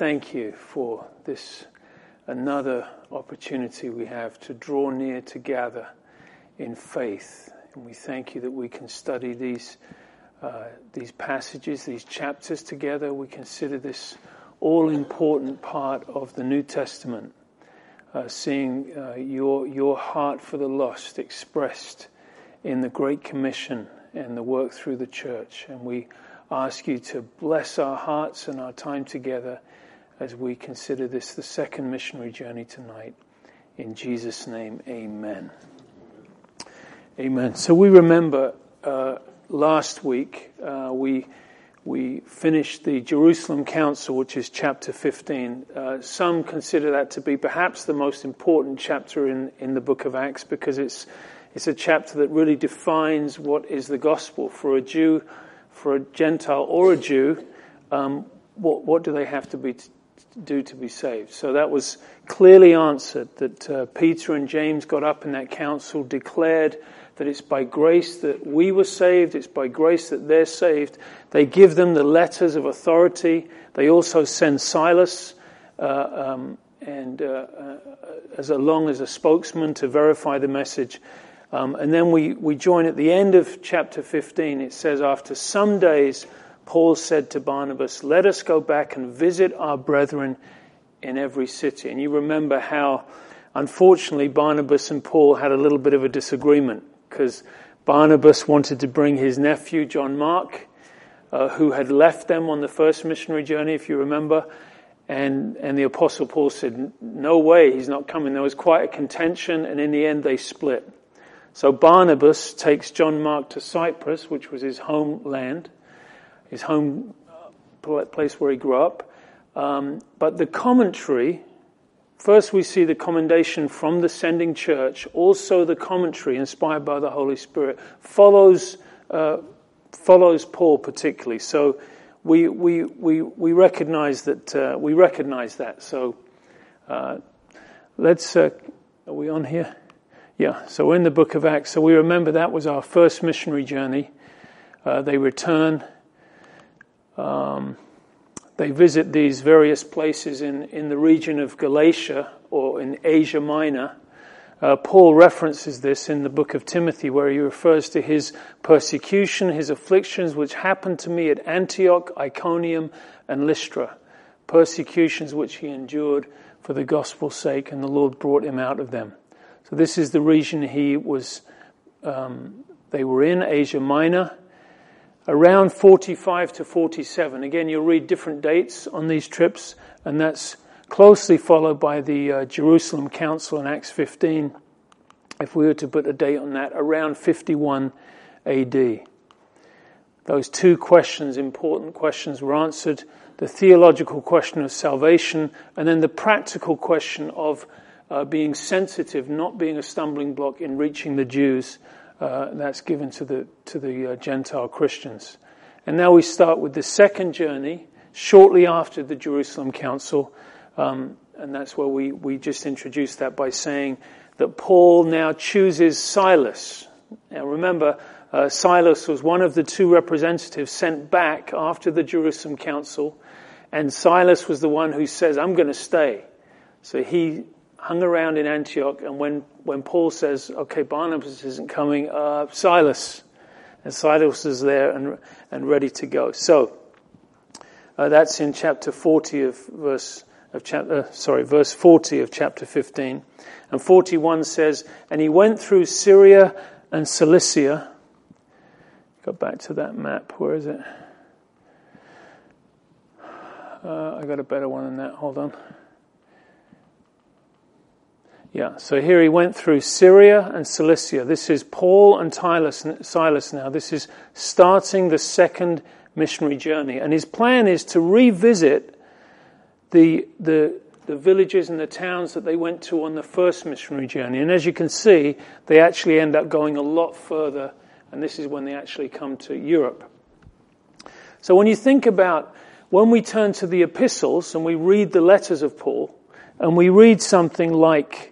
thank you for this another opportunity we have to draw near together in faith. And we thank you that we can study these, uh, these passages, these chapters together. We consider this all important part of the New Testament, uh, seeing uh, your, your heart for the lost expressed in the Great Commission and the work through the church. And we ask you to bless our hearts and our time together as we consider this the second missionary journey tonight. In Jesus' name, amen. Amen. So we remember uh, last week uh, we we finished the Jerusalem Council, which is chapter 15. Uh, some consider that to be perhaps the most important chapter in, in the book of Acts because it's it's a chapter that really defines what is the gospel for a Jew, for a Gentile or a Jew. Um, what what do they have to be do to be saved? So that was clearly answered. That uh, Peter and James got up in that council, declared that it's by grace that we were saved, it's by grace that they're saved. They give them the letters of authority. They also send Silas uh, um, and uh, uh, as long as a spokesman to verify the message. Um, and then we, we join at the end of chapter 15. It says, After some days, Paul said to Barnabas, Let us go back and visit our brethren in every city. And you remember how, unfortunately, Barnabas and Paul had a little bit of a disagreement because Barnabas wanted to bring his nephew, John Mark, uh, who had left them on the first missionary journey, if you remember. And, and the apostle Paul said, no way, he's not coming. There was quite a contention and in the end they split. So Barnabas takes John Mark to Cyprus, which was his homeland, his home uh, place where he grew up. Um, but the commentary First, we see the commendation from the sending church. Also, the commentary inspired by the Holy Spirit follows uh, follows Paul particularly. So, we we we we recognize that uh, we recognize that. So, uh, let's. Uh, are we on here? Yeah. So, we're in the book of Acts. So we remember that was our first missionary journey. Uh, they return. Um, they visit these various places in, in the region of Galatia or in Asia Minor. Uh, Paul references this in the book of Timothy, where he refers to his persecution, his afflictions, which happened to me at Antioch, Iconium, and Lystra. Persecutions which he endured for the gospel's sake, and the Lord brought him out of them. So this is the region he was. Um, they were in Asia Minor around 45 to 47. Again, you'll read different dates on these trips, and that's closely followed by the uh, Jerusalem Council in Acts 15. If we were to put a date on that, around 51 AD. Those two questions, important questions, were answered the theological question of salvation, and then the practical question of uh, being sensitive, not being a stumbling block in reaching the Jews uh, that's given to the to the uh, Gentile Christians. And now we start with the second journey shortly after the Jerusalem Council, um, and that's where we we just introduced that by saying that Paul now chooses Silas. Now remember. Uh, Silas was one of the two representatives sent back after the Jerusalem Council, and Silas was the one who says, I'm going to stay. So he hung around in Antioch, and when, when Paul says, okay, Barnabas isn't coming, uh, Silas. And Silas is there and, and ready to go. So, uh, that's in chapter 40 of verse, of chapter, uh, sorry, verse 40 of chapter 15. And 41 says, and he went through Syria and Cilicia. Go back to that map. Where is it? Uh, I got a better one than that. Hold on. Yeah, so here he went through Syria and Cilicia. This is Paul and Silas now. This is starting the second missionary journey. And his plan is to revisit the, the, the villages and the towns that they went to on the first missionary journey. And as you can see, they actually end up going a lot further, and this is when they actually come to Europe. So when you think about when we turn to the epistles and we read the letters of Paul, and we read something like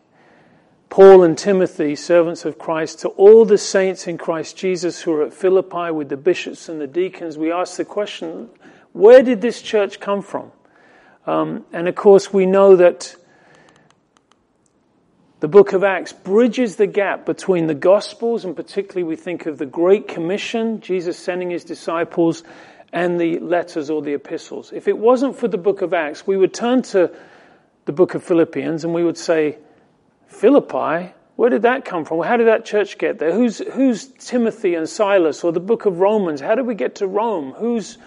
Paul and Timothy, servants of Christ, to all the saints in Christ Jesus who are at Philippi with the bishops and the deacons, we ask the question where did this church come from? Um, and of course, we know that the book of Acts bridges the gap between the Gospels, and particularly we think of the Great Commission, Jesus sending his disciples, and the letters or the epistles. If it wasn't for the book of Acts, we would turn to the book of Philippians and we would say, Philippi? Where did that come from? How did that church get there? Who's, who's Timothy and Silas or the book of Romans? How did we get to Rome? Who's,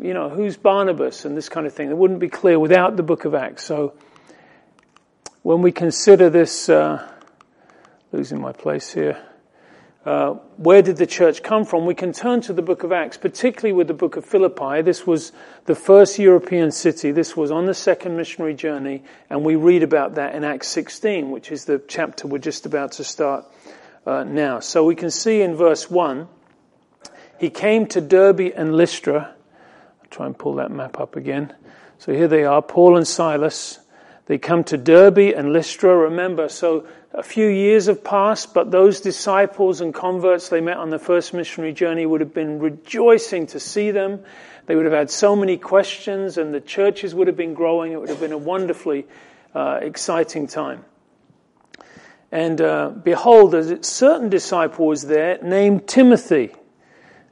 you know, who's Barnabas and this kind of thing? It wouldn't be clear without the book of Acts. So when we consider this, uh, losing my place here, uh, where did the church come from? We can turn to the book of Acts, particularly with the book of Philippi. This was the first European city. This was on the second missionary journey, and we read about that in Acts 16, which is the chapter we're just about to start uh, now. So we can see in verse 1, he came to Derbe and Lystra. I'll try and pull that map up again. So here they are, Paul and Silas. They come to Derbe and Lystra. Remember, so a few years have passed, but those disciples and converts they met on the first missionary journey would have been rejoicing to see them. They would have had so many questions, and the churches would have been growing. It would have been a wonderfully uh, exciting time. And uh, behold, a certain disciple was there named Timothy.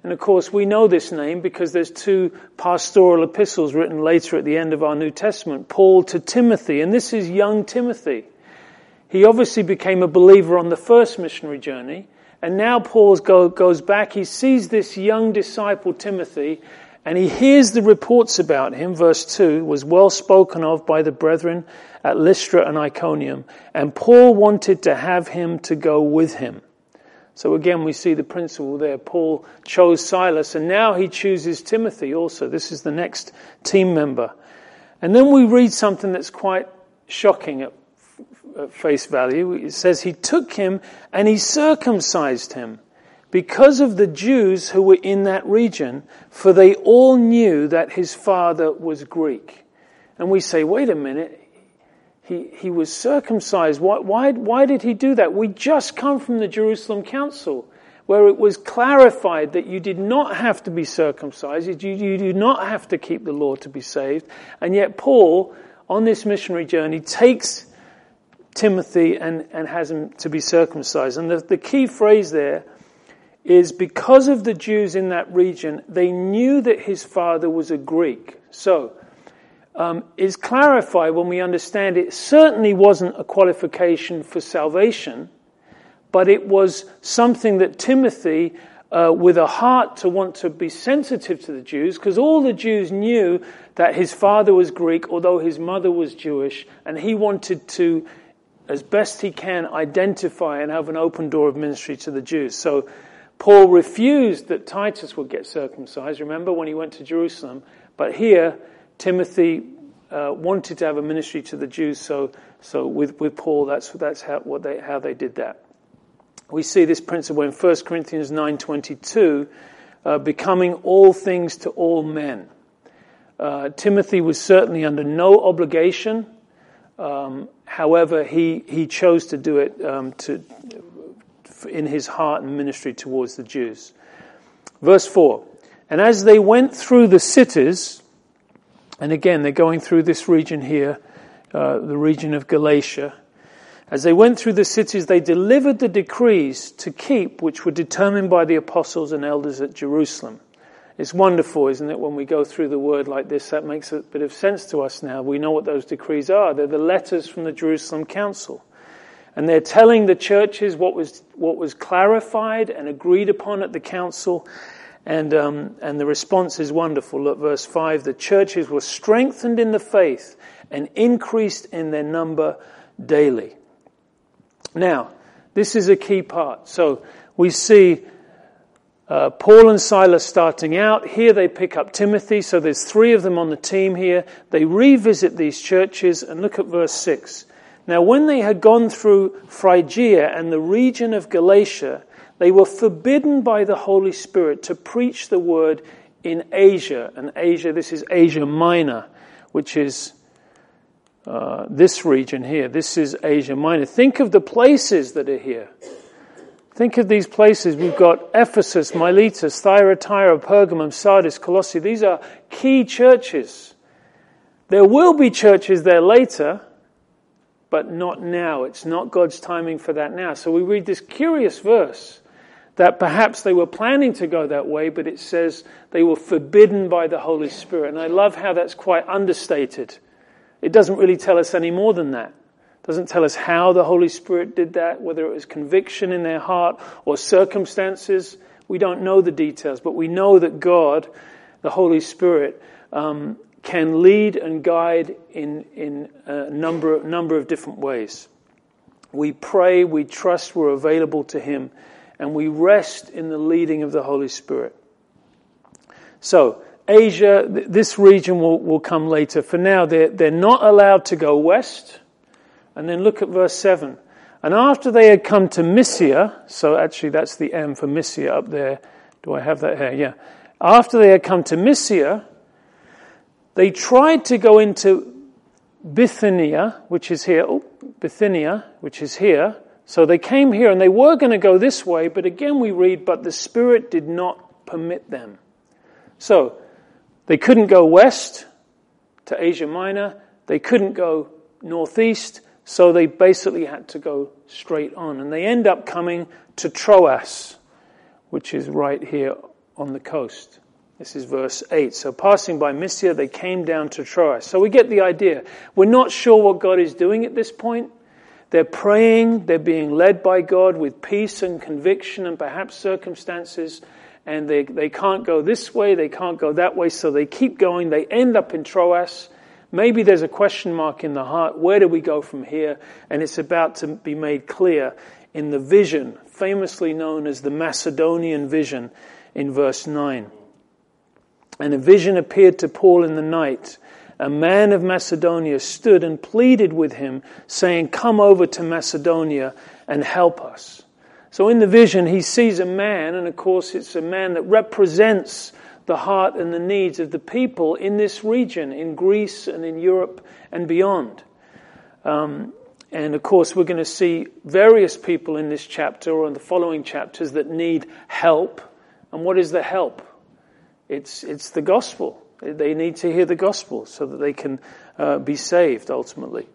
And of course, we know this name because there's two pastoral epistles written later at the end of our New Testament Paul to Timothy, and this is young Timothy. He obviously became a believer on the first missionary journey, and now Paul go, goes back. He sees this young disciple, Timothy, and he hears the reports about him. Verse 2 was well spoken of by the brethren at Lystra and Iconium, and Paul wanted to have him to go with him. So again, we see the principle there. Paul chose Silas, and now he chooses Timothy also. This is the next team member. And then we read something that's quite shocking at, at face value. It says, He took him and he circumcised him because of the Jews who were in that region, for they all knew that his father was Greek. And we say, wait a minute, he, he was circumcised. Why, why, why did he do that? We just come from the Jerusalem Council where it was clarified that you did not have to be circumcised, you, you do not have to keep the law to be saved. And yet Paul, on this missionary journey, takes Timothy and, and has him to be circumcised. And the, the key phrase there is because of the Jews in that region, they knew that his father was a Greek. So, um, is clarified when we understand it certainly wasn't a qualification for salvation, but it was something that Timothy, uh, with a heart to want to be sensitive to the Jews, because all the Jews knew that his father was Greek, although his mother was Jewish, and he wanted to, as best he can, identify and have an open door of ministry to the Jews. So Paul refused that Titus would get circumcised, remember, when he went to Jerusalem, but here, Timothy uh, wanted to have a ministry to the Jews, so so with, with Paul, that's that's how what they how they did that. We see this principle in 1 Corinthians nine twenty two, uh, becoming all things to all men. Uh, Timothy was certainly under no obligation. Um, however, he he chose to do it um, to in his heart and ministry towards the Jews. Verse four. And as they went through the cities, and again, they're going through this region here, uh, the region of Galatia. As they went through the cities, they delivered the decrees to keep, which were determined by the apostles and elders at Jerusalem. It's wonderful, isn't it, when we go through the word like this? That makes a bit of sense to us now. We know what those decrees are. They're the letters from the Jerusalem Council. And they're telling the churches what was, what was clarified and agreed upon at the council and, um, and the response is wonderful. Look, verse 5 the churches were strengthened in the faith and increased in their number daily. Now, this is a key part. So we see uh, Paul and Silas starting out. Here they pick up Timothy. So there's three of them on the team here. They revisit these churches and look at verse 6. Now, when they had gone through Phrygia and the region of Galatia, they were forbidden by the Holy Spirit to preach the word in Asia. And Asia, this is Asia Minor, which is uh, this region here. This is Asia Minor. Think of the places that are here. Think of these places. We've got Ephesus, Miletus, Thyatira, Pergamum, Sardis, Colossae. These are key churches. There will be churches there later, but not now. It's not God's timing for that now. So we read this curious verse that perhaps they were planning to go that way, but it says they were forbidden by the Holy Spirit. And I love how that's quite understated. It doesn't really tell us any more than that. Doesn't tell us how the Holy Spirit did that, whether it was conviction in their heart or circumstances. We don't know the details, but we know that God, the Holy Spirit, um, can lead and guide in, in a number, number of different ways. We pray, we trust we're available to Him and we rest in the leading of the Holy Spirit. So, Asia, this region will, will come later. For now, they're, they're not allowed to go west. And then look at verse 7. And after they had come to Mysia, so actually that's the M for Mysia up there. Do I have that here? Yeah. After they had come to Mysia, they tried to go into Bithynia, which is here, oh, Bithynia, which is here, so they came here and they were going to go this way, but again we read, but the Spirit did not permit them. So they couldn't go west to Asia Minor, they couldn't go northeast, so they basically had to go straight on. And they end up coming to Troas, which is right here on the coast. This is verse 8. So passing by Mysia, they came down to Troas. So we get the idea. We're not sure what God is doing at this point. They're praying, they're being led by God with peace and conviction and perhaps circumstances, and they, they can't go this way, they can't go that way, so they keep going. They end up in Troas. Maybe there's a question mark in the heart where do we go from here? And it's about to be made clear in the vision, famously known as the Macedonian vision, in verse 9. And a vision appeared to Paul in the night a man of Macedonia stood and pleaded with him, saying, Come over to Macedonia and help us. So in the vision, he sees a man, and of course, it's a man that represents the heart and the needs of the people in this region, in Greece and in Europe and beyond. Um, and of course, we're going to see various people in this chapter or in the following chapters that need help. And what is the help? It's, it's the gospel. They need to hear the gospel so that they can uh, be saved ultimately.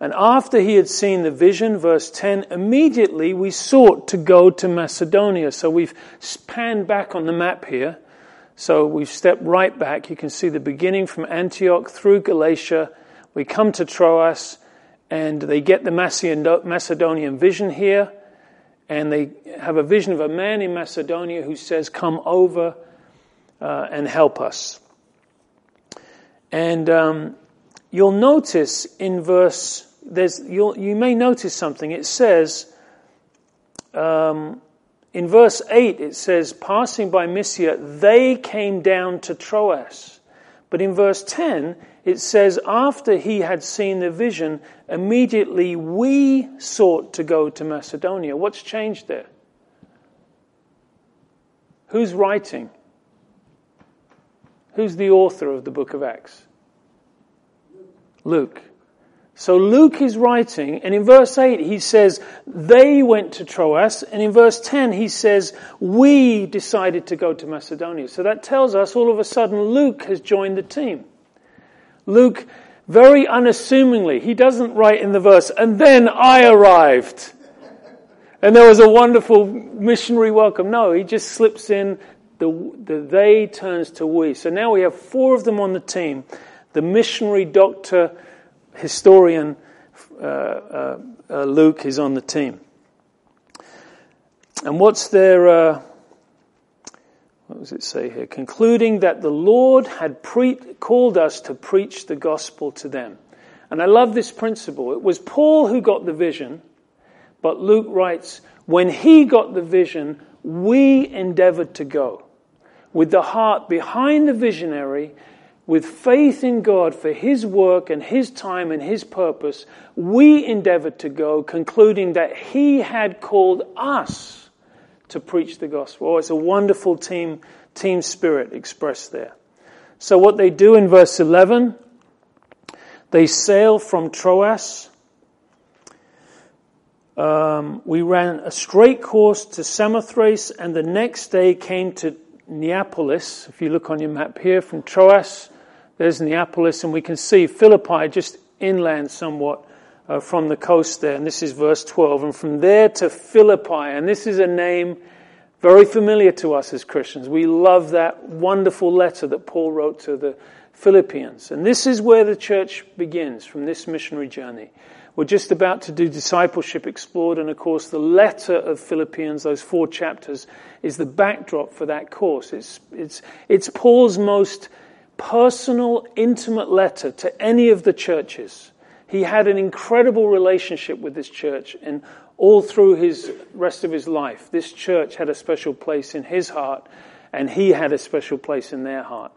And after he had seen the vision, verse 10, immediately we sought to go to Macedonia. So we've panned back on the map here. So we've stepped right back. You can see the beginning from Antioch through Galatia. We come to Troas and they get the Macedonian vision here. And they have a vision of a man in Macedonia who says, Come over uh, and help us. And um, you'll notice in verse, there's, you may notice something. It says, um, in verse 8, it says, passing by Mysia, they came down to Troas. But in verse 10, it says, after he had seen the vision, immediately we sought to go to Macedonia. What's changed there? Who's writing? Who's the author of the book of Acts? Luke. So Luke is writing, and in verse 8 he says, they went to Troas, and in verse 10 he says, we decided to go to Macedonia. So that tells us all of a sudden Luke has joined the team. Luke, very unassumingly, he doesn't write in the verse, and then I arrived. And there was a wonderful missionary welcome. No, he just slips in, the, the they turns to we. So now we have four of them on the team. The missionary, doctor, historian, uh, uh, uh, Luke is on the team. And what's their, uh, what does it say here? Concluding that the Lord had pre- called us to preach the gospel to them. And I love this principle. It was Paul who got the vision, but Luke writes, when he got the vision, we endeavored to go with the heart behind the visionary, with faith in God for His work and His time and His purpose, we endeavored to go, concluding that He had called us to preach the gospel. Oh, it's a wonderful team, team spirit expressed there. So what they do in verse 11, they sail from Troas. Um, we ran a straight course to Samothrace and the next day came to Neapolis, if you look on your map here, from Troas, there's Neapolis, and we can see Philippi just inland somewhat uh, from the coast there. And this is verse 12. And from there to Philippi, and this is a name very familiar to us as Christians. We love that wonderful letter that Paul wrote to the Philippians. And this is where the church begins from this missionary journey. We're just about to do discipleship explored, and of course, the letter of Philippians, those four chapters, is the backdrop for that course. It's, it's, it's Paul's most personal, intimate letter to any of the churches. He had an incredible relationship with this church, and all through his rest of his life, this church had a special place in his heart, and he had a special place in their heart.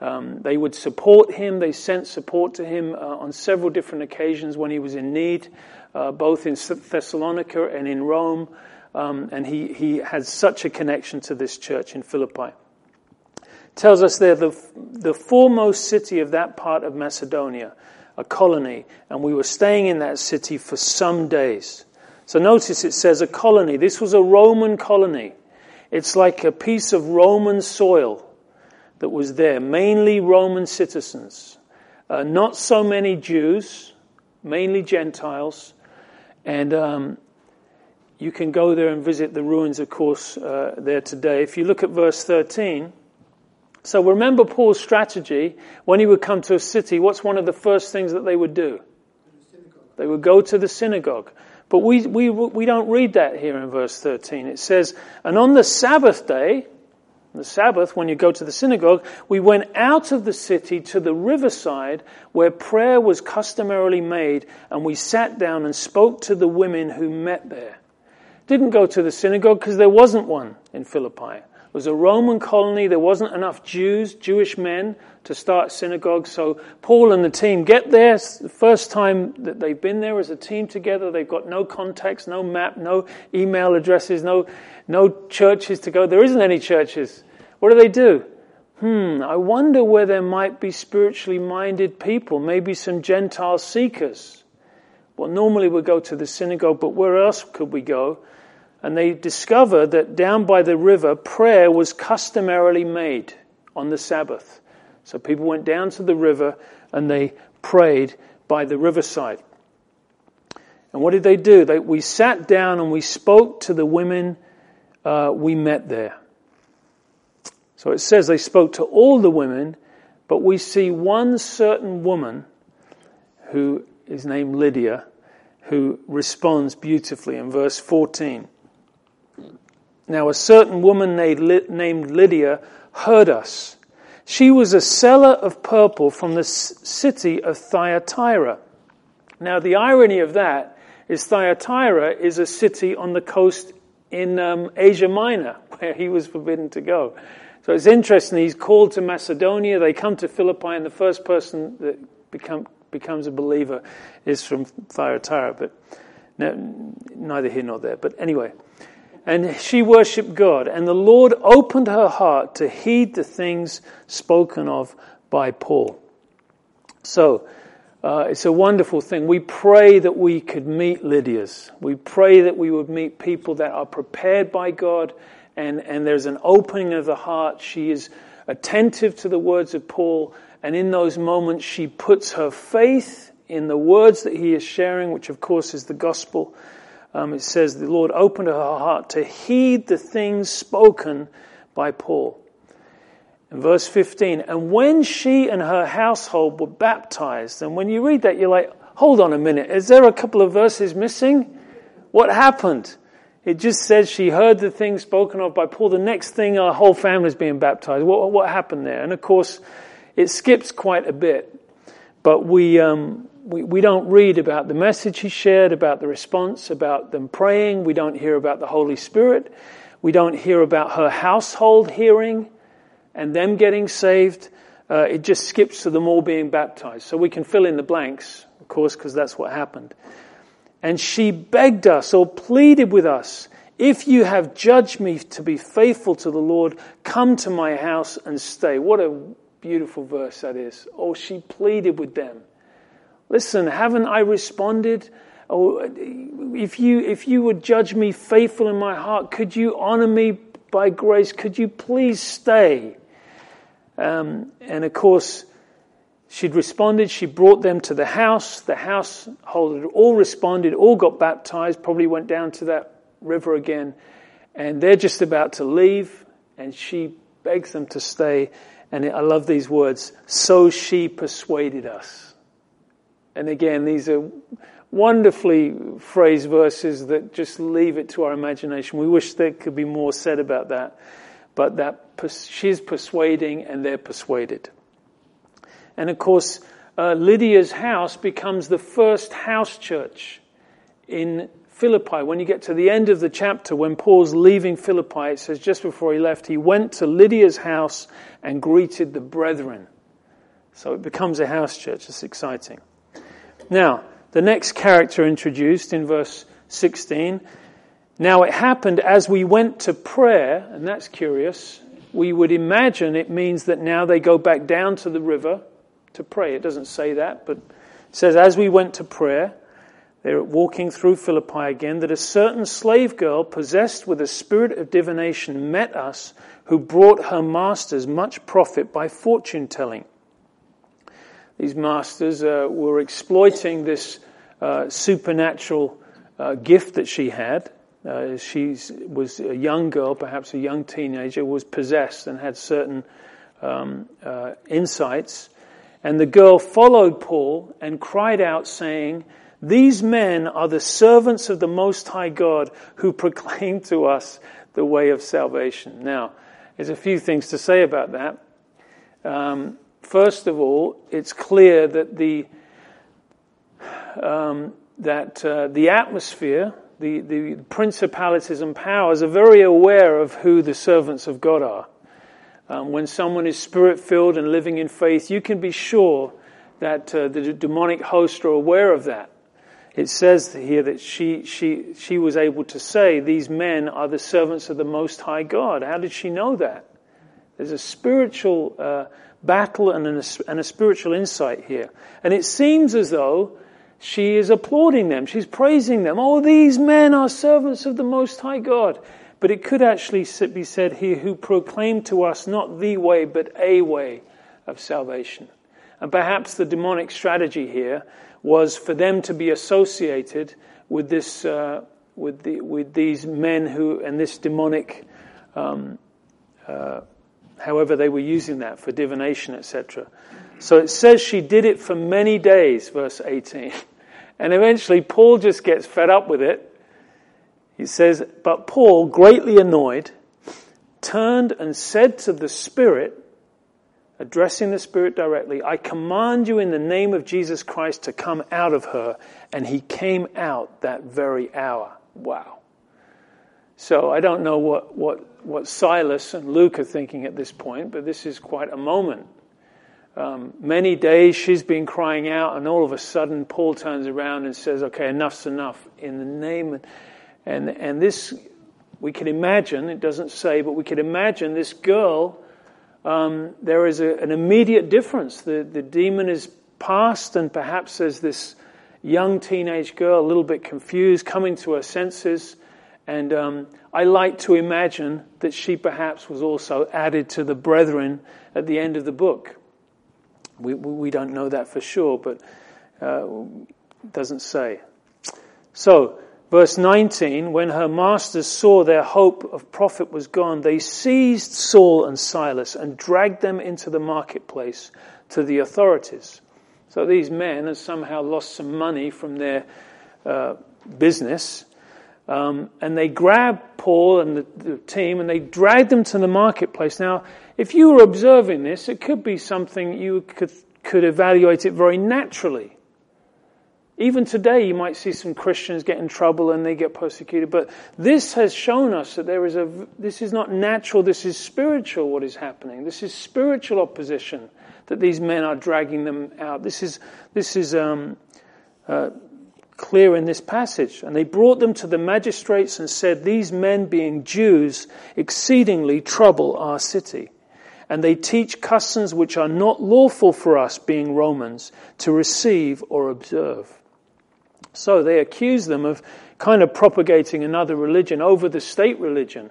Um, they would support him. They sent support to him uh, on several different occasions when he was in need, uh, both in Thessalonica and in Rome. Um, and he, he had such a connection to this church in Philippi. Tells us there the, the foremost city of that part of Macedonia, a colony, and we were staying in that city for some days. So notice it says a colony. This was a Roman colony. It's like a piece of Roman soil that was there, mainly Roman citizens, uh, not so many Jews, mainly Gentiles, and um, you can go there and visit the ruins, of course, uh, there today. If you look at verse 13, so remember Paul's strategy when he would come to a city, what's one of the first things that they would do? They would go to the synagogue. But we, we, we don't read that here in verse 13. It says, And on the Sabbath day, the Sabbath, when you go to the synagogue, we went out of the city to the riverside where prayer was customarily made, and we sat down and spoke to the women who met there. Didn't go to the synagogue because there wasn't one in Philippi. It was a Roman colony. There wasn't enough Jews, Jewish men, to start synagogues. So Paul and the team get there. It's the first time that they've been there as a team together. They've got no contacts, no map, no email addresses, no, no churches to go. There isn't any churches. What do they do? Hmm, I wonder where there might be spiritually minded people, maybe some Gentile seekers. Well, normally we go to the synagogue, but where else could we go? And they discover that down by the river, prayer was customarily made on the Sabbath. So people went down to the river and they prayed by the riverside. And what did they do? They, we sat down and we spoke to the women uh, we met there. So it says they spoke to all the women, but we see one certain woman who is named Lydia who responds beautifully in verse 14. Now, a certain woman named Lydia heard us she was a seller of purple from the city of Thyatira. Now, the irony of that is Thyatira is a city on the coast in um, Asia Minor, where he was forbidden to go. So it's interesting. He's called to Macedonia. They come to Philippi, and the first person that become, becomes a believer is from Thyatira. But no, neither here nor there. But anyway, and she worshiped God. And the Lord opened her heart to heed the things spoken of by Paul. So, uh, it's a wonderful thing. We pray that we could meet Lydia's. We pray that we would meet people that are prepared by God and, and there's an opening of the heart. She is attentive to the words of Paul, and in those moments, she puts her faith in the words that he is sharing, which of course is the gospel, um, it says the Lord opened her heart to heed the things spoken by Paul. In verse 15, and when she and her household were baptized, and when you read that, you're like, hold on a minute, is there a couple of verses missing? What happened? It just says she heard the things spoken of by Paul. The next thing, our whole family is being baptized. What, what happened there? And of course, it skips quite a bit. But we, um, we, we don't read about the message he shared, about the response, about them praying. We don't hear about the Holy Spirit. We don't hear about her household hearing and them getting saved. Uh, it just skips to them all being baptized. So we can fill in the blanks, of course, because that's what happened. And she begged us or pleaded with us, if you have judged me to be faithful to the Lord, come to my house and stay. What a beautiful verse that is. Oh, she pleaded with them. Listen, haven't I responded? Oh, if you, if you would judge me faithful in my heart, could you honor me by grace? Could you please stay? Um, and of course, she'd responded. She brought them to the house. The household had all responded, all got baptized, probably went down to that river again. And they're just about to leave, and she begs them to stay. And I love these words. So she persuaded us. And again, these are wonderfully phrased verses that just leave it to our imagination. We wish there could be more said about that. But that she's persuading and they're persuaded. And of course, uh, Lydia's house becomes the first house church in Philippi. When you get to the end of the chapter, when Paul's leaving Philippi, it says just before he left, he went to Lydia's house and greeted the brethren. So it becomes a house church. It's exciting. Now, the next character introduced in verse 16. Now it happened as we went to prayer, and that's curious. We would imagine it means that now they go back down to the river to pray. It doesn't say that, but it says as we went to prayer, they're walking through Philippi again, that a certain slave girl possessed with a spirit of divination met us, who brought her masters much profit by fortune telling. These masters uh, were exploiting this uh, supernatural uh, gift that she had. Uh, she was a young girl, perhaps a young teenager, was possessed and had certain um, uh, insights. And the girl followed Paul and cried out, saying, These men are the servants of the Most High God who proclaim to us the way of salvation. Now, there's a few things to say about that. Um, First of all, it's clear that the um, that uh, the atmosphere, the, the principalities and powers are very aware of who the servants of God are. Um, when someone is spirit filled and living in faith, you can be sure that uh, the demonic hosts are aware of that. It says here that she, she, she was able to say, These men are the servants of the Most High God. How did she know that? There's a spiritual uh, battle and, an, and a spiritual insight here. And it seems as though she is applauding them. She's praising them. Oh, these men are servants of the Most High God. But it could actually be said here, who proclaimed to us not the way, but a way of salvation. And perhaps the demonic strategy here was for them to be associated with this, uh, with, the, with these men who, and this demonic um, uh, however they were using that for divination, etc. So it says she did it for many days, verse 18. And eventually Paul just gets fed up with it. He says, But Paul, greatly annoyed, turned and said to the Spirit, addressing the Spirit directly, I command you in the name of Jesus Christ to come out of her. And he came out that very hour. Wow. So I don't know what, what, what Silas and Luke are thinking at this point, but this is quite a moment. Um, many days she's been crying out, and all of a sudden Paul turns around and says, Okay, enough's enough. In the name and, and this, we can imagine, it doesn't say, but we can imagine this girl, um, there is a, an immediate difference. The, the demon is past, and perhaps there's this young teenage girl, a little bit confused, coming to her senses and um, I like to imagine that she perhaps was also added to the brethren at the end of the book. We, we don't know that for sure, but uh, doesn't say. So, verse 19, when her masters saw their hope of profit was gone, they seized Saul and Silas and dragged them into the marketplace to the authorities. So these men have somehow lost some money from their uh, business um, and they grabbed Paul and the, the, team and they dragged them to the marketplace. Now, if you were observing this, it could be something you could, could evaluate it very naturally. Even today, you might see some Christians get in trouble and they get persecuted, but this has shown us that there is a, this is not natural, this is spiritual what is happening. This is spiritual opposition that these men are dragging them out. This is, this is, um, uh, clear in this passage. And they brought them to the magistrates and said, These men, being Jews, exceedingly trouble our city. And they teach customs which are not lawful for us, being Romans, to receive or observe. So they accuse them of kind of propagating another religion over the state religion.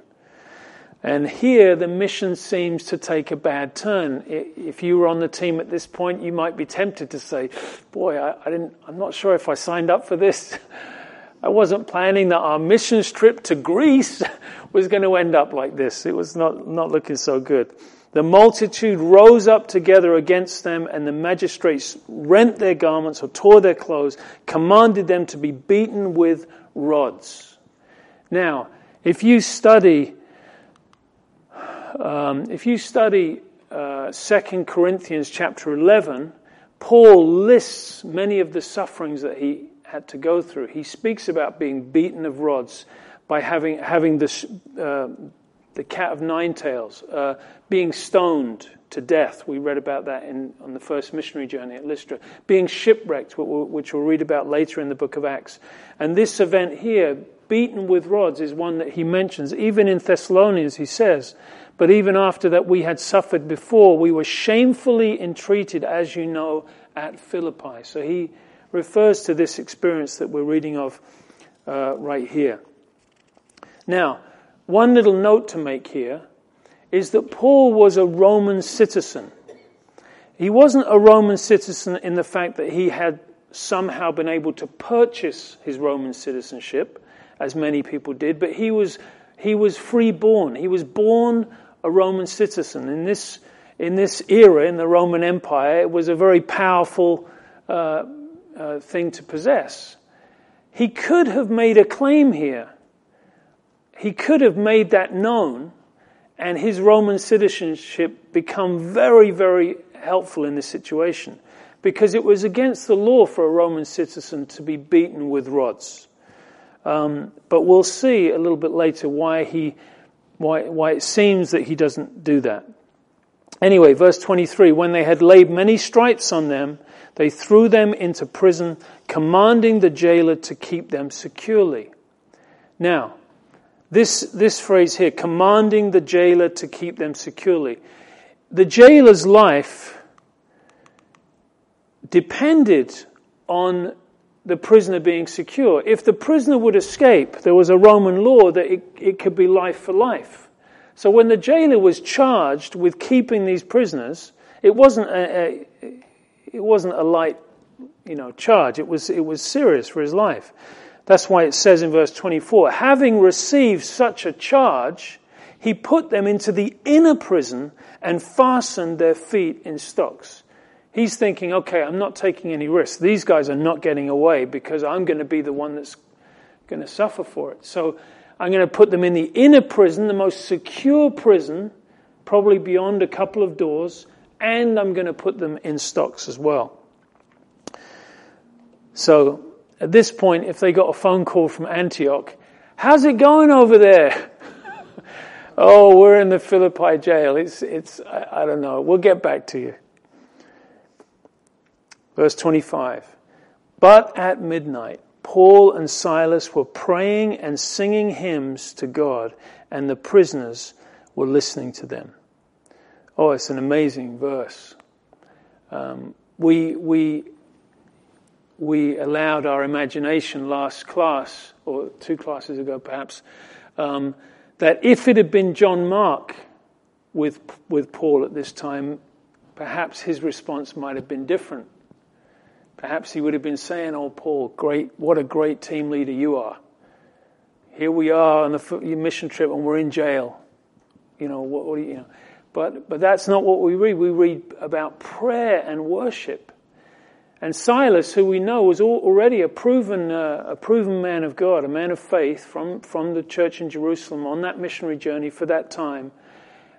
And here the mission seems to take a bad turn. If you were on the team at this point, you might be tempted to say, boy, I, I didn't, I'm not sure if I signed up for this. I wasn't planning that our missions trip to Greece was going to end up like this. It was not, not looking so good. The multitude rose up together against them, and the magistrates rent their garments or tore their clothes, commanded them to be beaten with rods. Now, if you study um, if you study uh, 2 Corinthians chapter 11, Paul lists many of the sufferings that he had to go through. He speaks about being beaten of rods by having, having the, uh, the cat of nine tails, uh, being stoned to death. We read about that in, on the first missionary journey at Lystra. Being shipwrecked, which we'll read about later in the book of Acts. And this event here, beaten with rods, is one that he mentions. Even in Thessalonians, he says, but even after that we had suffered before, we were shamefully entreated, as you know, at Philippi. So he refers to this experience that we're reading of uh, right here. Now, one little note to make here is that Paul was a Roman citizen. He wasn't a Roman citizen in the fact that he had somehow been able to purchase his Roman citizenship, as many people did, but he was, he was free born. He was born a Roman citizen. In this, in this era, in the Roman Empire, it was a very powerful uh, uh, thing to possess. He could have made a claim here. He could have made that known, and his Roman citizenship become very, very helpful in this situation because it was against the law for a Roman citizen to be beaten with rods. Um, but we'll see a little bit later why he why, why it seems that he doesn't do that. Anyway, verse 23, when they had laid many stripes on them, they threw them into prison, commanding the jailer to keep them securely. Now, this, this phrase here, commanding the jailer to keep them securely. The jailer's life depended on the prisoner being secure. If the prisoner would escape, there was a Roman law that it, it could be life for life. So when the jailer was charged with keeping these prisoners, it wasn't a, a it wasn't a light, you know, charge. It was it was serious for his life. That's why it says in verse 24, having received such a charge, he put them into the inner prison and fastened their feet in stocks. He's thinking, okay, I'm not taking any risks. These guys are not getting away because I'm going to be the one that's going to suffer for it. So I'm going to put them in the inner prison, the most secure prison, probably beyond a couple of doors, and I'm going to put them in stocks as well. So at this point, if they got a phone call from Antioch, how's it going over there? oh, we're in the Philippi jail. It's, it's, I, I don't know. We'll get back to you. Verse 25. But at midnight, Paul and Silas were praying and singing hymns to God, and the prisoners were listening to them. Oh, it's an amazing verse. Um, we, we, we allowed our imagination last class, or two classes ago perhaps, um, that if it had been John Mark with, with Paul at this time, perhaps his response might have been different. Perhaps he would have been saying, Oh, Paul, great, what a great team leader you are. Here we are on the mission trip and we're in jail. You know, what, what you know. But, but that's not what we read. We read about prayer and worship. And Silas, who we know was already a proven, uh, a proven man of God, a man of faith from, from the church in Jerusalem on that missionary journey for that time.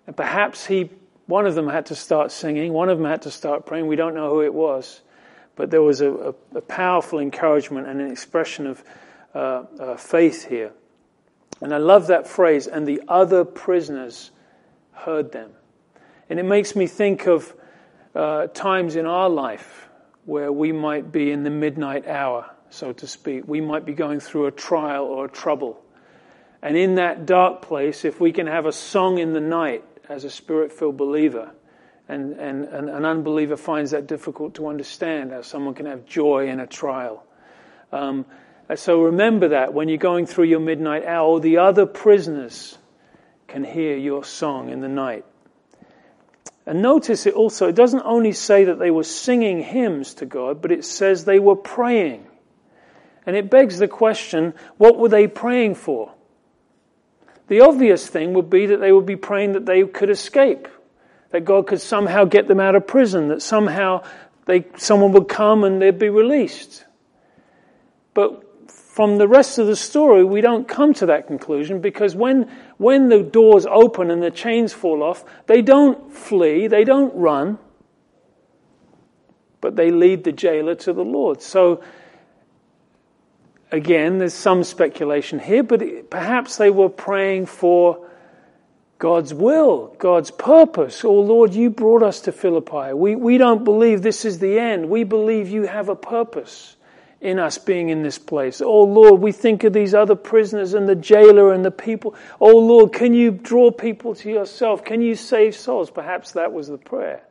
And perhaps he, one of them had to start singing, one of them had to start praying. We don't know who it was. But there was a, a, a powerful encouragement and an expression of uh, uh, faith here. And I love that phrase, and the other prisoners heard them. And it makes me think of uh, times in our life where we might be in the midnight hour, so to speak. We might be going through a trial or a trouble. And in that dark place, if we can have a song in the night as a spirit filled believer, and, and, and an unbeliever finds that difficult to understand, how someone can have joy in a trial. Um, so remember that when you're going through your midnight hour, the other prisoners can hear your song in the night. And notice it also, it doesn't only say that they were singing hymns to God, but it says they were praying. And it begs the question, what were they praying for? The obvious thing would be that they would be praying that they could escape, that God could somehow get them out of prison, that somehow they, someone would come and they'd be released. But from the rest of the story, we don't come to that conclusion because when, when the doors open and the chains fall off, they don't flee, they don't run, but they lead the jailer to the Lord. So, again, there's some speculation here, but perhaps they were praying for God's will, God's purpose. Oh Lord, you brought us to Philippi. We, we don't believe this is the end. We believe you have a purpose in us being in this place. Oh Lord, we think of these other prisoners and the jailer and the people. Oh Lord, can you draw people to yourself? Can you save souls? Perhaps that was the prayer.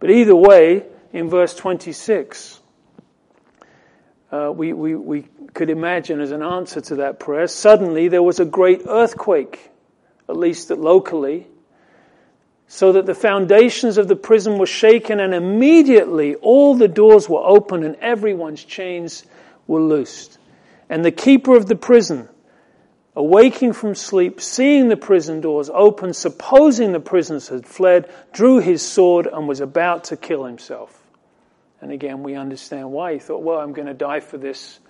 But either way, in verse 26, uh, we, we, we could imagine as an answer to that prayer, suddenly there was a great earthquake, at least locally, so that the foundations of the prison were shaken, and immediately all the doors were open and everyone's chains were loosed. And the keeper of the prison, awaking from sleep, seeing the prison doors open, supposing the prisoners had fled, drew his sword and was about to kill himself. And again, we understand why. He thought, well, I'm going to die for this.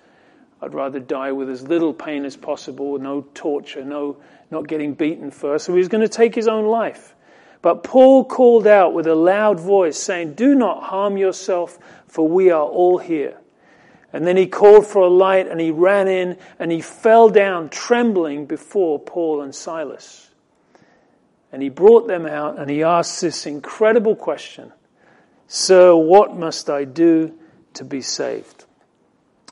I'd rather die with as little pain as possible, no torture, no, not getting beaten first. So he was going to take his own life. But Paul called out with a loud voice, saying, Do not harm yourself, for we are all here. And then he called for a light and he ran in and he fell down trembling before Paul and Silas. And he brought them out and he asked this incredible question Sir, what must I do to be saved?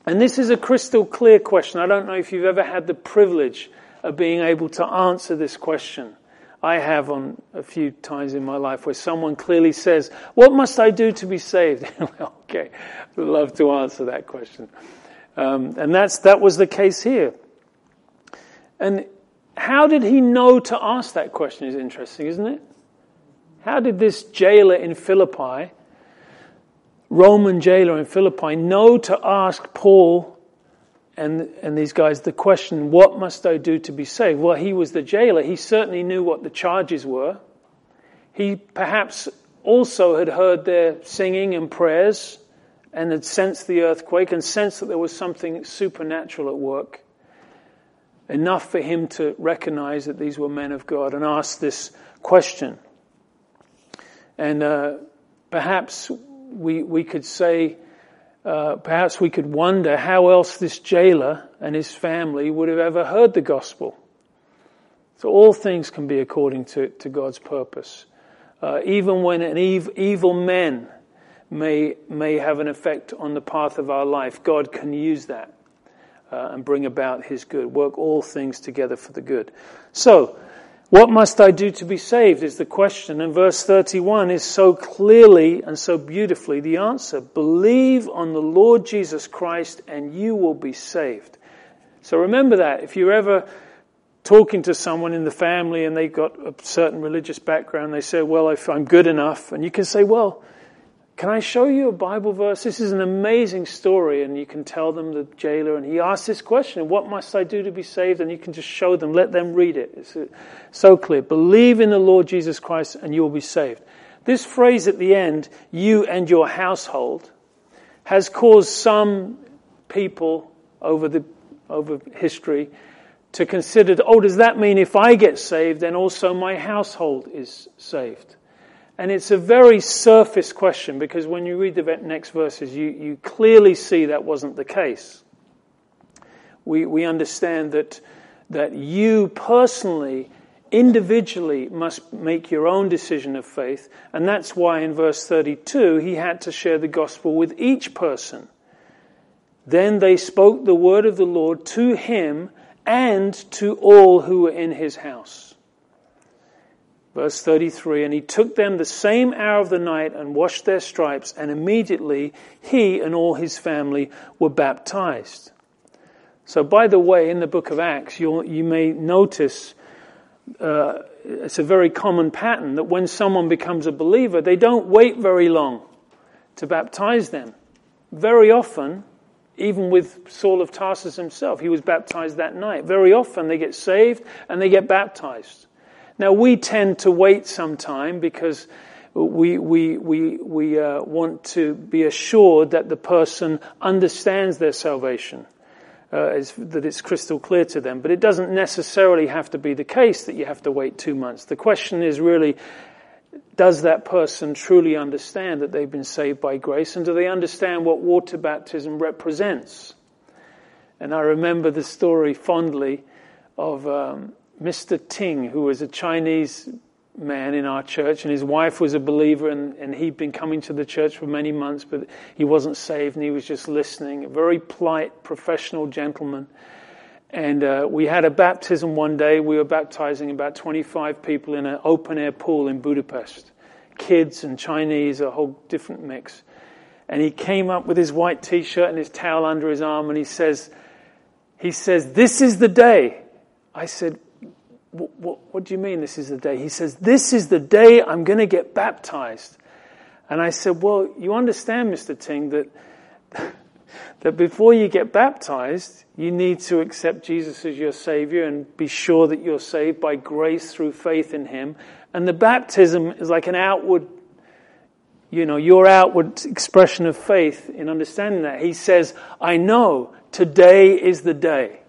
And this is a crystal clear question. I don't know if you've ever had the privilege of being able to answer this question. I have on a few times in my life where someone clearly says, What must I do to be saved? okay, I'd love to answer that question. Um, and that's, that was the case here. And how did he know to ask that question is interesting, isn't it? How did this jailer in Philippi, Roman jailer in Philippi, know to ask Paul and, and these guys the question, what must I do to be saved? Well, he was the jailer. He certainly knew what the charges were. He perhaps also had heard their singing and prayers and had sensed the earthquake and sensed that there was something supernatural at work. Enough for him to recognize that these were men of God and ask this question. And uh, perhaps we, we could say, uh, perhaps we could wonder how else this jailer and his family would have ever heard the gospel. So all things can be according to, to God's purpose. Uh, even when an ev- evil men may, may have an effect on the path of our life, God can use that uh, and bring about his good, work all things together for the good. So, what must I do to be saved is the question, and verse 31 is so clearly and so beautifully the answer. Believe on the Lord Jesus Christ and you will be saved. So remember that. If you're ever talking to someone in the family and they've got a certain religious background, they say, well, if I'm good enough, and you can say, well, can I show you a Bible verse? This is an amazing story, and you can tell them the jailer, and he asks this question, What must I do to be saved? And you can just show them, let them read it. It's uh, so clear. Believe in the Lord Jesus Christ, and you will be saved. This phrase at the end, you and your household, has caused some people over, the, over history to consider, oh, does that mean if I get saved, then also my household is saved? And it's a very surface question because when you read the next verses, you, you clearly see that wasn't the case. We, we understand that, that you personally, individually, must make your own decision of faith. And that's why in verse 32, he had to share the gospel with each person. Then they spoke the word of the Lord to him and to all who were in his house. Verse 33 And he took them the same hour of the night and washed their stripes, and immediately he and all his family were baptized. So, by the way, in the book of Acts, you you may notice uh, it's a very common pattern that when someone becomes a believer, they don't wait very long to baptize them. Very often, even with Saul of Tarsus himself, he was baptized that night. Very often they get saved and they get baptized. Now we tend to wait some time because we, we, we, we uh, want to be assured that the person understands their salvation, uh, is, that it's crystal clear to them. But it doesn't necessarily have to be the case that you have to wait two months. The question is really, does that person truly understand that they've been saved by grace? And do they understand what water baptism represents? And I remember the story fondly of um, Mr. Ting, who was a Chinese man in our church, and his wife was a believer, and, and he'd been coming to the church for many months, but he wasn't saved, and he was just listening. A very polite, professional gentleman. And uh, we had a baptism one day. We were baptizing about 25 people in an open air pool in Budapest. Kids and Chinese, a whole different mix. And he came up with his white t-shirt and his towel under his arm and he says, he says, this is the day. I said, what, what, do you mean this is the day? He says, this is the day I'm going to get baptized. And I said, well, you understand, Mr. Ting, that that before you get baptized, you need to accept Jesus as your Savior and be sure that you're saved by grace through faith in Him. And the baptism is like an outward, you know, your outward expression of faith in understanding that. He says, I know today is the day.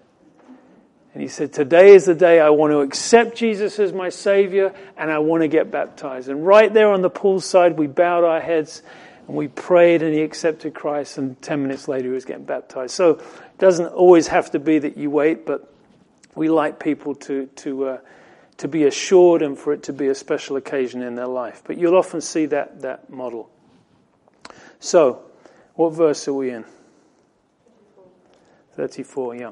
And he said, Today is the day I want to accept Jesus as my Savior and I want to get baptized. And right there on the poolside, we bowed our heads and we prayed and he accepted Christ and 10 minutes later he was getting baptized. So it doesn't always have to be that you wait, but we like people to, to, uh, to be assured and for it to be a special occasion in their life. But you'll often see that, that model. So, what verse are we in? 34, yeah.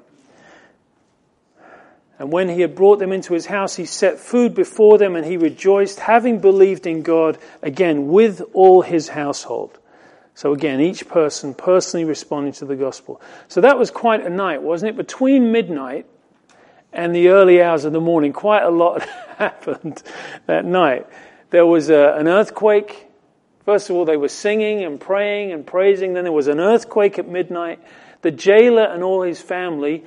And when he had brought them into his house, he set food before them and he rejoiced, having believed in God, again, with all his household. So again, each person personally responding to the gospel. So that was quite a night, wasn't it? Between midnight and the early hours of the morning, quite a lot happened that night. There was a, an earthquake. First of all, they were singing and praying and praising. Then there was an earthquake at midnight. The jailer and all his family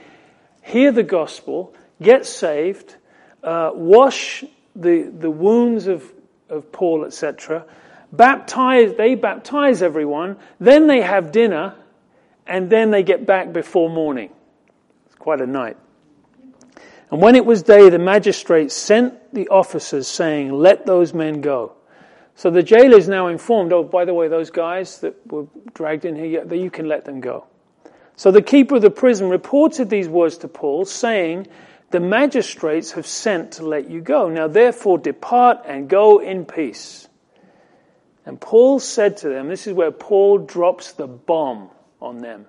hear the gospel get saved, uh, wash the, the wounds of, of Paul, etc., baptize, they baptize everyone, then they have dinner, and then they get back before morning. It's quite a night. And when it was day, the magistrates sent the officers saying, Let those men go. So the jailer is now informed, oh, by the way, those guys that were dragged in here, you can let them go. So the keeper of the prison reported these words to Paul, saying, the magistrates have sent to let you go. Now therefore depart and go in peace. And Paul said to them, this is where Paul drops the bomb on them.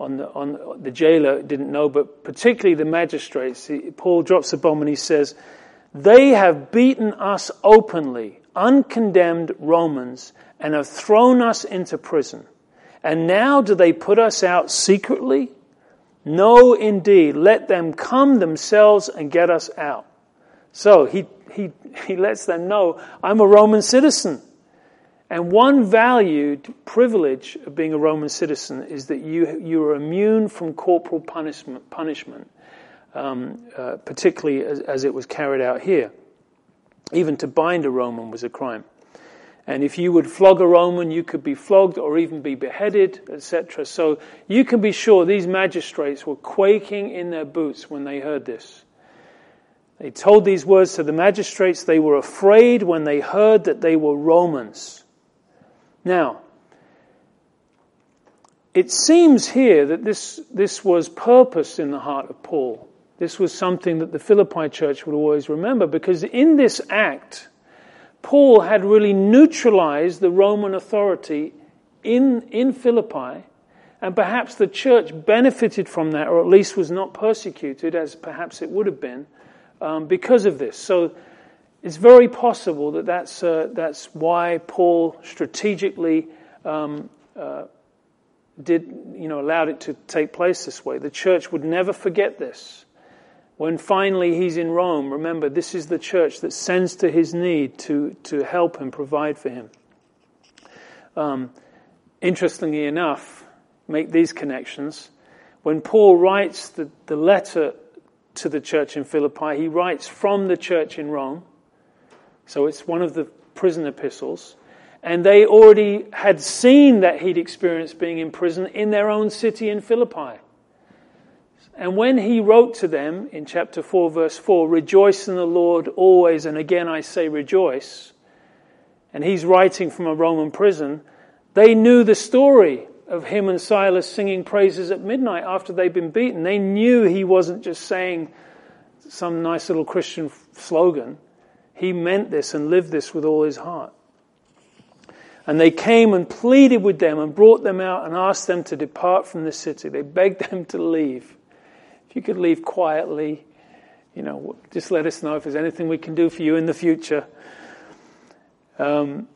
On the, on the jailer didn't know, but particularly the magistrates. He, Paul drops the bomb and he says, they have beaten us openly, uncondemned Romans, and have thrown us into prison. And now do they put us out secretly? No, indeed, let them come themselves and get us out. So he, he, he lets them know, I'm a Roman citizen. And one valued privilege of being a Roman citizen is that you, you are immune from corporal punishment, punishment um, uh, particularly as, as it was carried out here. Even to bind a Roman was a crime. And if you would flog a Roman, you could be flogged or even be beheaded, etc. So you can be sure these magistrates were quaking in their boots when they heard this. They told these words to the magistrates. They were afraid when they heard that they were Romans. Now, it seems here that this, this was purpose in the heart of Paul. This was something that the Philippi church would always remember because in this act, Paul had really neutralized the Roman authority in, in Philippi, and perhaps the church benefited from that, or at least was not persecuted, as perhaps it would have been, um, because of this. So it's very possible that that's, uh, that's why Paul strategically um, uh, did, you know, allowed it to take place this way. The church would never forget this. When finally he's in Rome, remember, this is the church that sends to his need to, to help him, provide for him. Um, interestingly enough, make these connections. When Paul writes the, the letter to the church in Philippi, he writes from the church in Rome. So it's one of the prison epistles. And they already had seen that he'd experienced being in prison in their own city in Philippi. And when he wrote to them in chapter 4, verse 4, rejoice in the Lord always, and again I say rejoice, and he's writing from a Roman prison, they knew the story of him and Silas singing praises at midnight after they'd been beaten. They knew he wasn't just saying some nice little Christian slogan. He meant this and lived this with all his heart. And they came and pleaded with them and brought them out and asked them to depart from the city. They begged them to leave. You could leave quietly, you know, just let us know if there's anything we can do for you in the future. Um,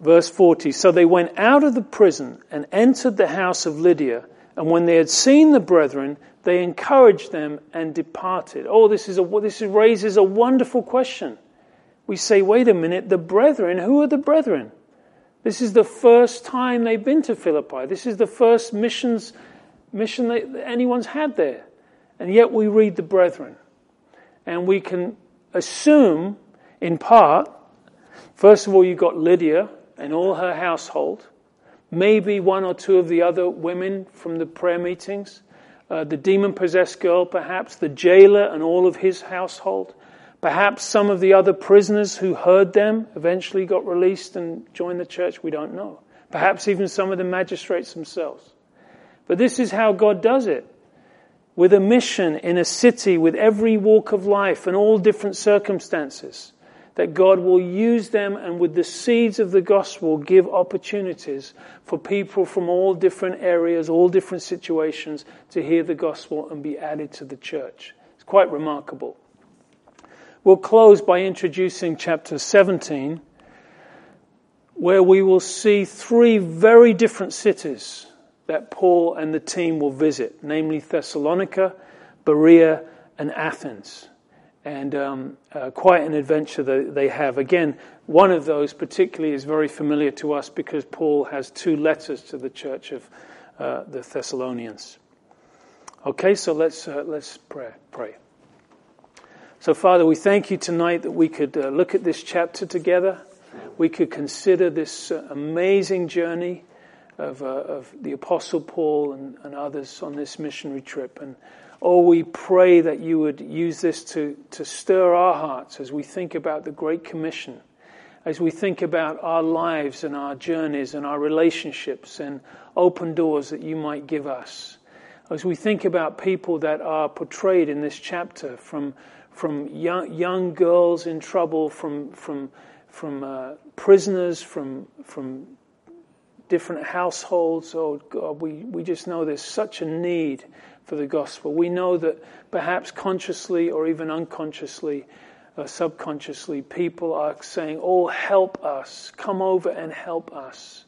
verse 40 So they went out of the prison and entered the house of Lydia. And when they had seen the brethren, they encouraged them and departed. Oh, this, is a, this raises a wonderful question. We say, wait a minute, the brethren, who are the brethren? This is the first time they've been to Philippi. This is the first missions, mission that anyone's had there. And yet we read the brethren. And we can assume, in part, first of all, you've got Lydia and all her household, maybe one or two of the other women from the prayer meetings, uh, the demon possessed girl, perhaps, the jailer and all of his household, perhaps some of the other prisoners who heard them eventually got released and joined the church. We don't know. Perhaps even some of the magistrates themselves. But this is how God does it with a mission in a city with every walk of life and all different circumstances, that God will use them and with the seeds of the gospel give opportunities for people from all different areas, all different situations to hear the gospel and be added to the church. It's quite remarkable. We'll close by introducing chapter 17, where we will see three very different cities that Paul and the team will visit, namely Thessalonica, Berea, and Athens. And um, uh, quite an adventure that they have. Again, one of those particularly is very familiar to us because Paul has two letters to the church of uh, the Thessalonians. Okay, so let's uh, let's pray. Pray. So, Father, we thank you tonight that we could uh, look at this chapter together. We could consider this uh, amazing journey of, uh, of the Apostle Paul and, and, others on this missionary trip. And oh, we pray that you would use this to, to stir our hearts as we think about the Great Commission, as we think about our lives and our journeys and our relationships and open doors that you might give us. As we think about people that are portrayed in this chapter from, from young, young girls in trouble, from, from, from uh, prisoners, from, from different households. Oh God, we, we just know there's such a need for the gospel. We know that perhaps consciously or even unconsciously, uh, subconsciously, people are saying, Oh, help us, come over and help us.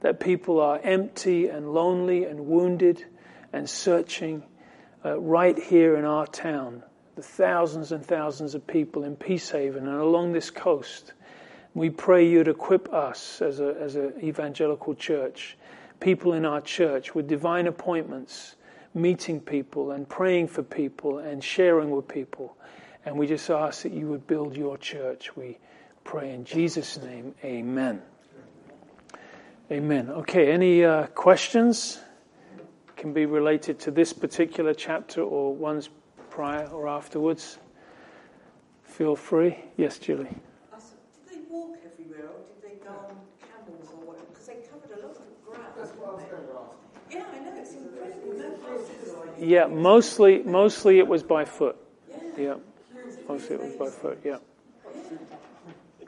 That people are empty and lonely and wounded and searching uh, right here in our town. The thousands and thousands of people in Peacehaven and along this coast we pray you'd equip us as an as a evangelical church, people in our church with divine appointments, meeting people and praying for people and sharing with people. And we just ask that you would build your church. We pray in Jesus' name. Amen. Amen. Okay, any uh, questions? Can be related to this particular chapter or ones prior or afterwards. Feel free. Yes, Julie. Yeah, mostly mostly it was by foot. Yeah, mostly it was by foot. Yeah,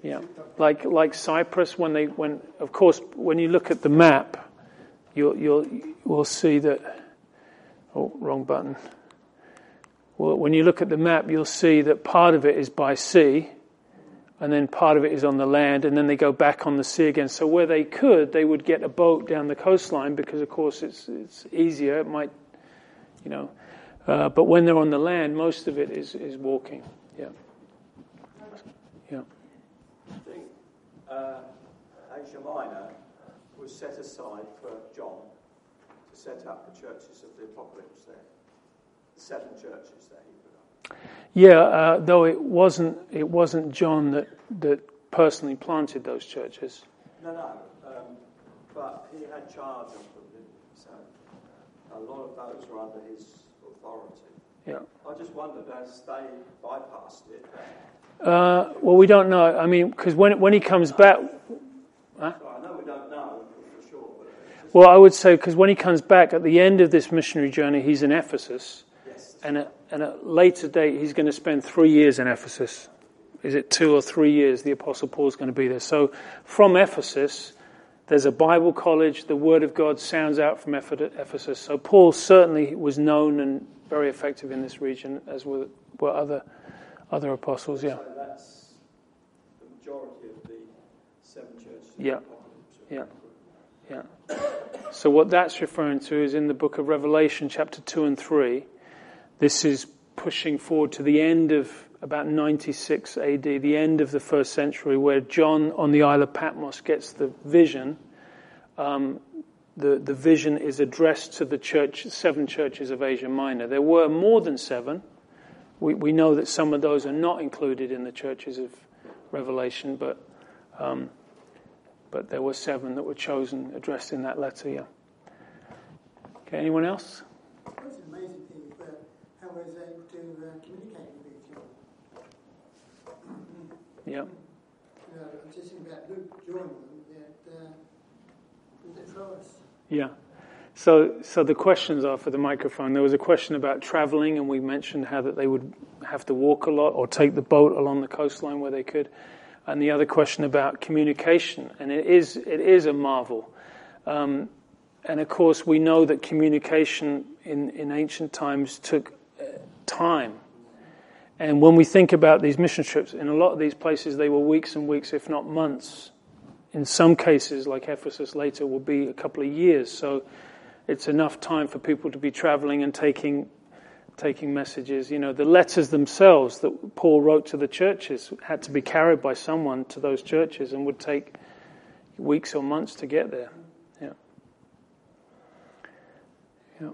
yeah. Like like Cyprus when they when of course when you look at the map, you'll you'll will see that. Oh, wrong button. Well, when you look at the map, you'll see that part of it is by sea, and then part of it is on the land, and then they go back on the sea again. So where they could, they would get a boat down the coastline because, of course, it's it's easier. It might you know. Uh, but when they're on the land, most of it is, is walking. Yeah. Yeah. Uh, Asia Minor was set aside for John to set up the churches of the apocalypse there. The seven churches there he put up. Yeah, uh, though it wasn't it wasn't John that that personally planted those churches. No, no. Um, but he had charge of them, didn't he? So a lot of those were under his authority. Yeah. I just wondered as they bypassed it. Uh, well, we don't know. I mean, because when when he comes back, Huh? I know we don't know for sure. well, I would say because when he comes back at the end of this missionary journey, he's in Ephesus, yes. and at, and at a later date, he's going to spend three years in Ephesus. Is it two or three years? The Apostle Paul's going to be there. So from Ephesus, there's a Bible college. The Word of God sounds out from Ephesus. So Paul certainly was known and very effective in this region, as were, were other other apostles. Yeah. So that's the majority of the seven churches. Yeah. Yeah. Yeah. So what that's referring to is in the book of Revelation, chapter two and three. This is pushing forward to the end of about 96 AD, the end of the first century, where John on the Isle of Patmos gets the vision. Um, the, the vision is addressed to the church, seven churches of Asia Minor. There were more than seven. We, we know that some of those are not included in the churches of Revelation, but, um, but there were seven that were chosen, addressed in that letter, yeah. Okay, anyone else? What's amazing thing how was able to communicate. Yeah. You? Yeah. So, so the questions are for the microphone. There was a question about traveling, and we mentioned how that they would have to walk a lot or take the boat along the coastline where they could. And the other question about communication, and it is it is a marvel. Um, and of course, we know that communication in, in ancient times took uh, time. And when we think about these mission trips, in a lot of these places, they were weeks and weeks, if not months. In some cases, like Ephesus later, will be a couple of years. So it's enough time for people to be traveling and taking taking messages. You know, the letters themselves that Paul wrote to the churches had to be carried by someone to those churches and would take weeks or months to get there. Yeah. Yeah.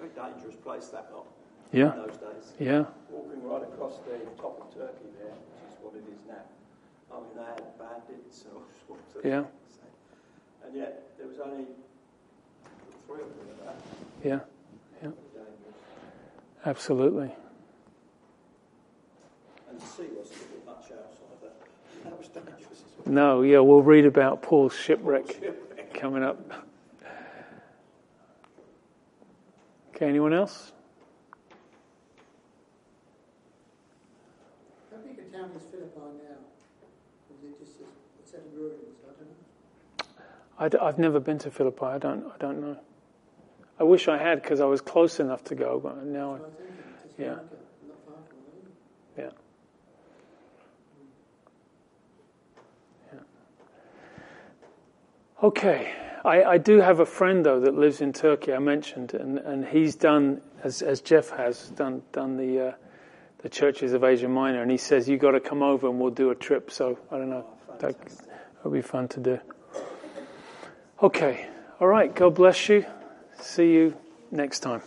Very dangerous place that lot. Yeah. In those days. Yeah. Walking right across the top of Turkey there, which is what it is now. I mean, they had bandits and all sorts of Yeah. things. And yet, there was only three of them at that. Yeah. Yeah. Absolutely. And the sea wasn't much outside that. That was dangerous as well. No, yeah, we'll read about Paul's shipwreck Shipwreck. coming up. Okay, anyone else? How big a town is Philippi now? Is it just a, set of ruins? I don't know. I have never been to Philippi. I don't. I don't know. I wish I had because I was close enough to go, but now. What I Yeah. like a- not far from there. Yeah. Hmm. Yeah. Okay. I, I do have a friend though that lives in Turkey. I mentioned, and, and he's done as as Jeff has done done the uh, the churches of Asia Minor, and he says you got to come over and we'll do a trip. So I don't know. that will be fun to do. Okay. All right. God bless you. See you next time.